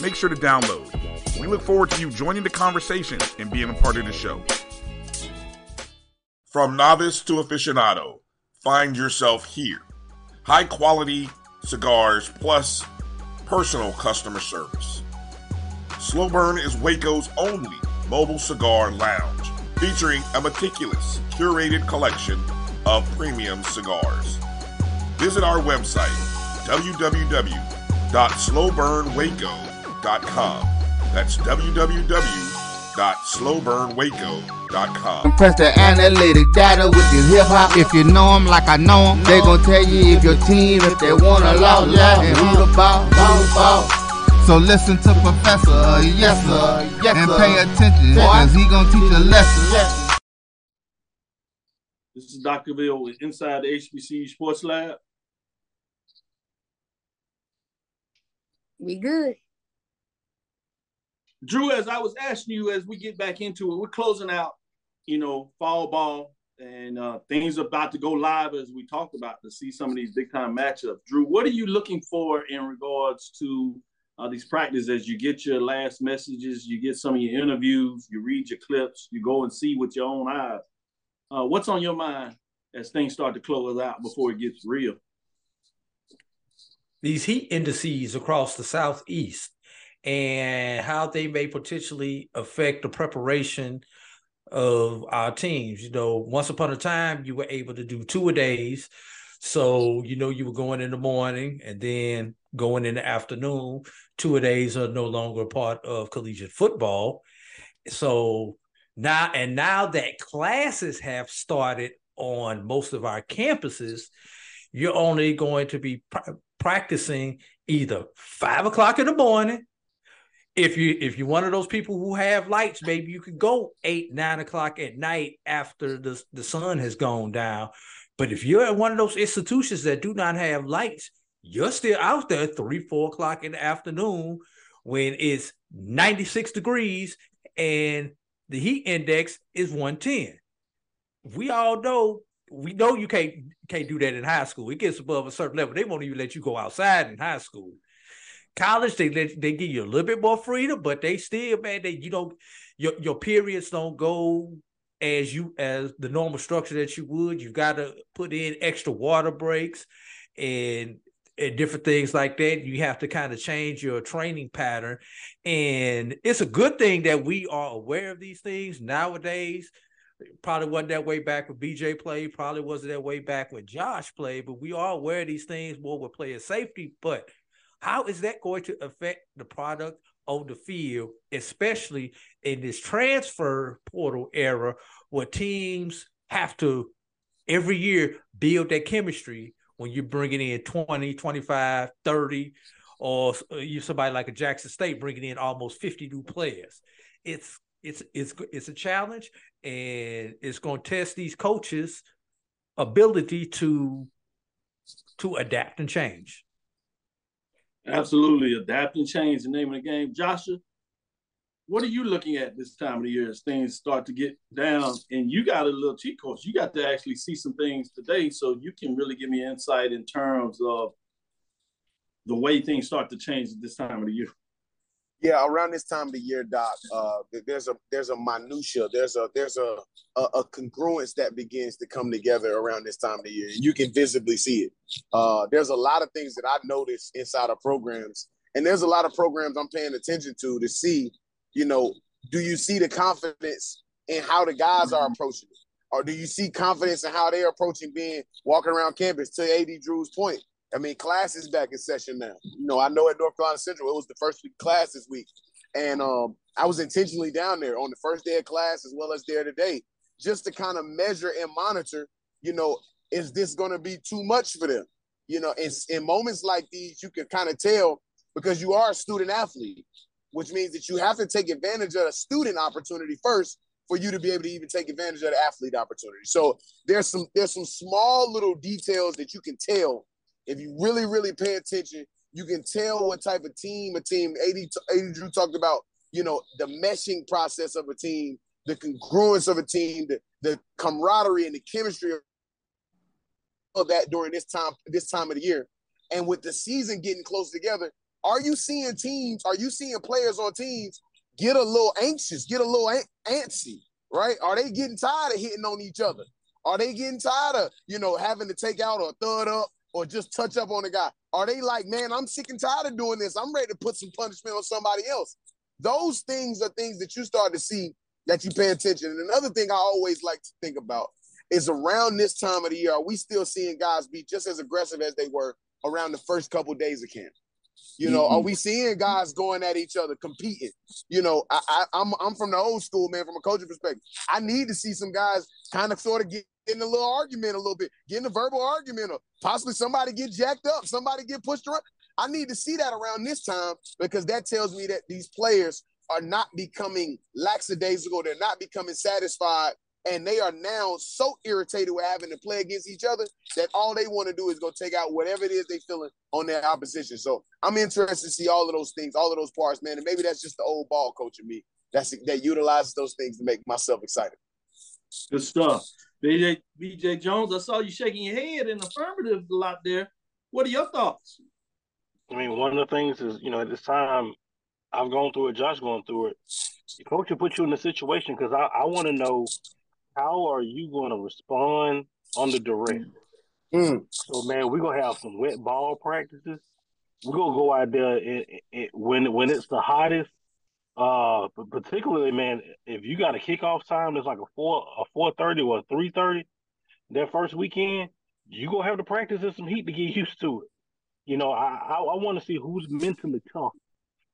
Make sure to download. We look forward to you joining the conversation and being a part of the show. From novice to aficionado, find yourself here. High quality cigars plus personal customer service. Slow Burn is Waco's only mobile cigar lounge, featuring a meticulous, curated collection of premium cigars. Visit our website, www.slowburnwaco.com. That's www.slowburnwaco.com. Press the analytic data with your hip hop. If you know them like I know them, they gon' tell you if your team, if they wanna loud, and who the ball, ball, ball. So listen to Professor, yes sir, yes, and pay attention, cause he gonna teach a lesson. This is Dr. Cavil with Inside the HBCU Sports Lab. We good. Drew, as I was asking you as we get back into it, we're closing out, you know, fall ball and uh, things about to go live as we talked about to see some of these big time matchups. Drew, what are you looking for in regards to uh, these practices as you get your last messages, you get some of your interviews, you read your clips, you go and see with your own eyes. Uh, what's on your mind as things start to close out before it gets real? These heat indices across the southeast and how they may potentially affect the preparation of our teams. You know, once upon a time, you were able to do two a days. So, you know, you were going in the morning and then going in the afternoon. Two a days are no longer part of collegiate football. So now, and now that classes have started on most of our campuses, you're only going to be pr- practicing either five o'clock in the morning. If you if you're one of those people who have lights, maybe you could go eight, nine o'clock at night after the, the sun has gone down. But if you're at one of those institutions that do not have lights, you're still out there three, four o'clock in the afternoon when it's 96 degrees and the heat index is 110. We all know we know you can't can't do that in high school. It gets above a certain level. They won't even let you go outside in high school. College, they let they give you a little bit more freedom, but they still, man, they you don't your your periods don't go as you as the normal structure that you would. You've got to put in extra water breaks and and different things like that. You have to kind of change your training pattern. And it's a good thing that we are aware of these things nowadays. Probably wasn't that way back when BJ played, probably wasn't that way back when Josh played, but we are aware of these things more with player safety. But how is that going to affect the product on the field, especially in this transfer portal era where teams have to every year build that chemistry when you're bringing in 20, 25, 30, or uh, you somebody like a Jackson State bringing in almost 50 new players. It's it's it's it's a challenge, and it's going to test these coaches' ability to to adapt and change. Absolutely, adapt and change. The name of the game, Joshua. what are you looking at this time of the year as things start to get down? And you got a little cheat course. You got to actually see some things today, so you can really give me insight in terms of the way things start to change at this time of the year. Yeah, around this time of the year, Doc, uh, there's a there's a minutia, there's a there's a, a, a congruence that begins to come together around this time of the year, and you can visibly see it. Uh, there's a lot of things that I notice inside of programs, and there's a lot of programs I'm paying attention to to see, you know, do you see the confidence in how the guys are approaching it, or do you see confidence in how they're approaching being walking around campus? To Ad Drew's point, I mean, class is back in session now. You know, I know at North Carolina Central, it was the first week class this week. And um, I was intentionally down there on the first day of class as well as there today, just to kind of measure and monitor, you know, is this going to be too much for them? You know, in, in moments like these, you can kind of tell because you are a student athlete, which means that you have to take advantage of a student opportunity first for you to be able to even take advantage of the athlete opportunity. So there's some there's some small little details that you can tell if you really, really pay attention, you can tell what type of team a team. AD, AD Drew talked about, you know, the meshing process of a team, the congruence of a team, the, the camaraderie and the chemistry of that during this time, this time of the year. And with the season getting close together, are you seeing teams, are you seeing players on teams get a little anxious, get a little antsy, right? Are they getting tired of hitting on each other? Are they getting tired of, you know, having to take out or thud up or just touch up on a guy? Are they like, man, I'm sick and tired of doing this. I'm ready to put some punishment on somebody else. Those things are things that you start to see that you pay attention. And another thing I always like to think about is around this time of the year, are we still seeing guys be just as aggressive as they were around the first couple of days of camp? You know, mm-hmm. are we seeing guys going at each other, competing? You know, I, I, I'm I'm from the old school, man, from a coaching perspective. I need to see some guys kind of sort of get in a little argument a little bit, getting a verbal argument, or possibly somebody get jacked up, somebody get pushed around. I need to see that around this time because that tells me that these players are not becoming lackadaisical. They're not becoming satisfied. And they are now so irritated with having to play against each other that all they want to do is go take out whatever it is they feeling on their opposition. So I'm interested to see all of those things, all of those parts, man. And maybe that's just the old ball coach in me that's that utilizes those things to make myself excited. Good stuff. BJ BJ Jones, I saw you shaking your head in affirmative a lot there. What are your thoughts? I mean, one of the things is, you know, at this time, I've gone through it, Josh going through it. The coach will put you in a situation because I, I want to know how are you going to respond under duress. Mm. So, man, we're gonna have some wet ball practices. We're gonna go out there and, and when when it's the hottest uh, but particularly, man, if you got a kickoff time that's like a four, a four thirty or a three thirty, that first weekend, you gonna have to practice in some heat to get used to it. You know, I I, I want to see who's mentally tough,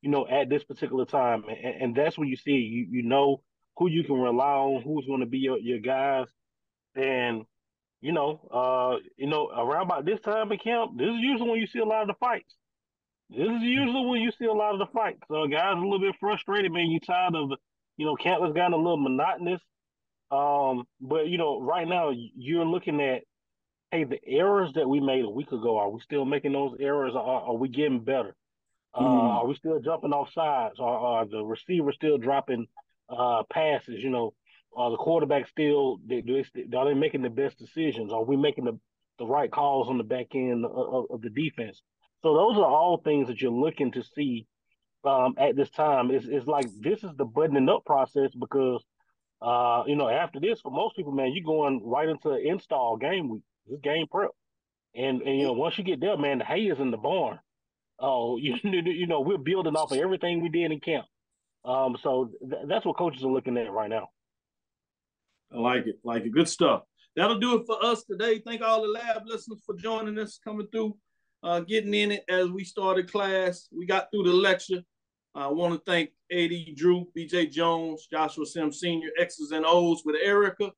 you know, at this particular time, and, and that's when you see you you know who you can rely on, who's going to be your your guys, and you know, uh, you know, around about this time in camp, this is usually when you see a lot of the fights. This is usually when you see a lot of the fights. So guys a little bit frustrated, man. You tired of you know, camp has gotten a little monotonous. Um, but you know, right now you're looking at, hey, the errors that we made a week ago, are we still making those errors? Or are, we getting better? Uh, mm. Are we still jumping off sides? Are, are the receivers still dropping uh, passes? You know, are the quarterback still they, they, are they making the best decisions? Are we making the the right calls on the back end of, of the defense? So those are all things that you're looking to see um, at this time. It's, it's like this is the buttoning up process because uh, you know after this for most people, man, you're going right into install game week. This game prep, and and you know once you get there, man, the hay is in the barn. Oh, you you know we're building off of everything we did in camp. Um, so th- that's what coaches are looking at right now. I like it, like it. Good stuff. That'll do it for us today. Thank all the lab listeners for joining us, coming through uh, getting in it as we started class. We got through the lecture. I want to thank AD Drew, BJ Jones, Joshua Sims Sr., X's and O's with Erica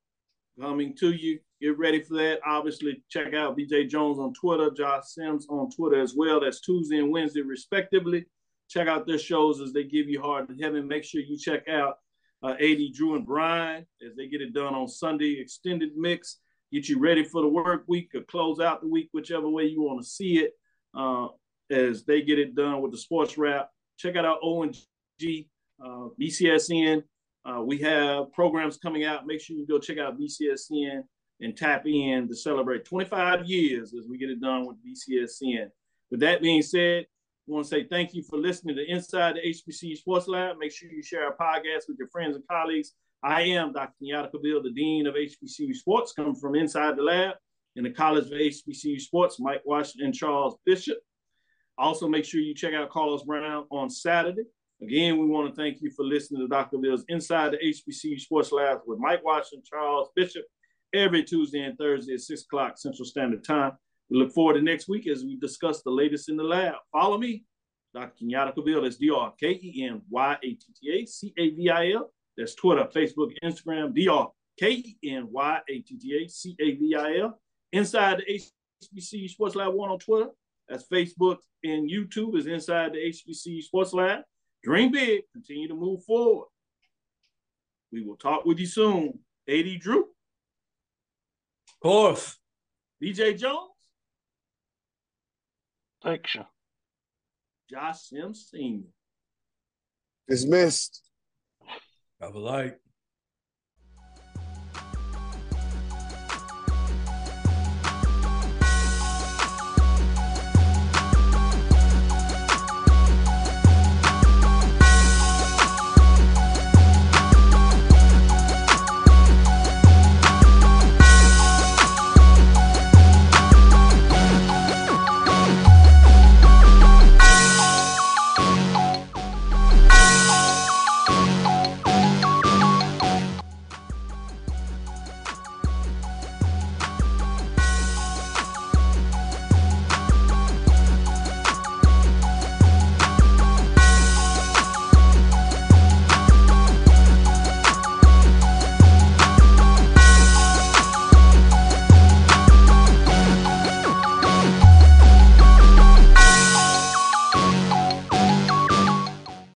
coming to you. Get ready for that. Obviously, check out BJ Jones on Twitter, Josh Sims on Twitter as well. That's Tuesday and Wednesday, respectively. Check out their shows as they give you Hard to Heaven. Make sure you check out uh, AD Drew and Brian as they get it done on Sunday, extended mix get you ready for the work week or close out the week, whichever way you want to see it, uh, as they get it done with the sports wrap. Check out our ONG, uh, BCSN. Uh, we have programs coming out. Make sure you go check out BCSN and tap in to celebrate 25 years as we get it done with BCSN. With that being said, I want to say thank you for listening to Inside the HBCU Sports Lab. Make sure you share our podcast with your friends and colleagues. I am Dr. Kenyatta Cavil, the Dean of HBCU Sports, coming from inside the lab in the College of HBCU Sports, Mike Washington and Charles Bishop. Also, make sure you check out Carlos Brown on Saturday. Again, we want to thank you for listening to Dr. Bill's Inside the HBCU Sports Lab with Mike Washington, Charles Bishop, every Tuesday and Thursday at 6 o'clock Central Standard Time. We look forward to next week as we discuss the latest in the lab. Follow me, Dr. Kenyatta Cavil. That's D-R K-E-N-Y-A-T-T-A-C-A-V-I-L. That's Twitter, Facebook, Instagram, D-R K-E-N-Y-A-T-T-A-C-A-V-I-L. Inside the HBCU Sports Lab 1 on Twitter. That's Facebook and YouTube is Inside the HBCU Sports Lab. Dream big, continue to move forward. We will talk with you soon. AD Drew. Of course. BJ Jones. Thanks. you. Josh Sims Sr. Dismissed. Have a light.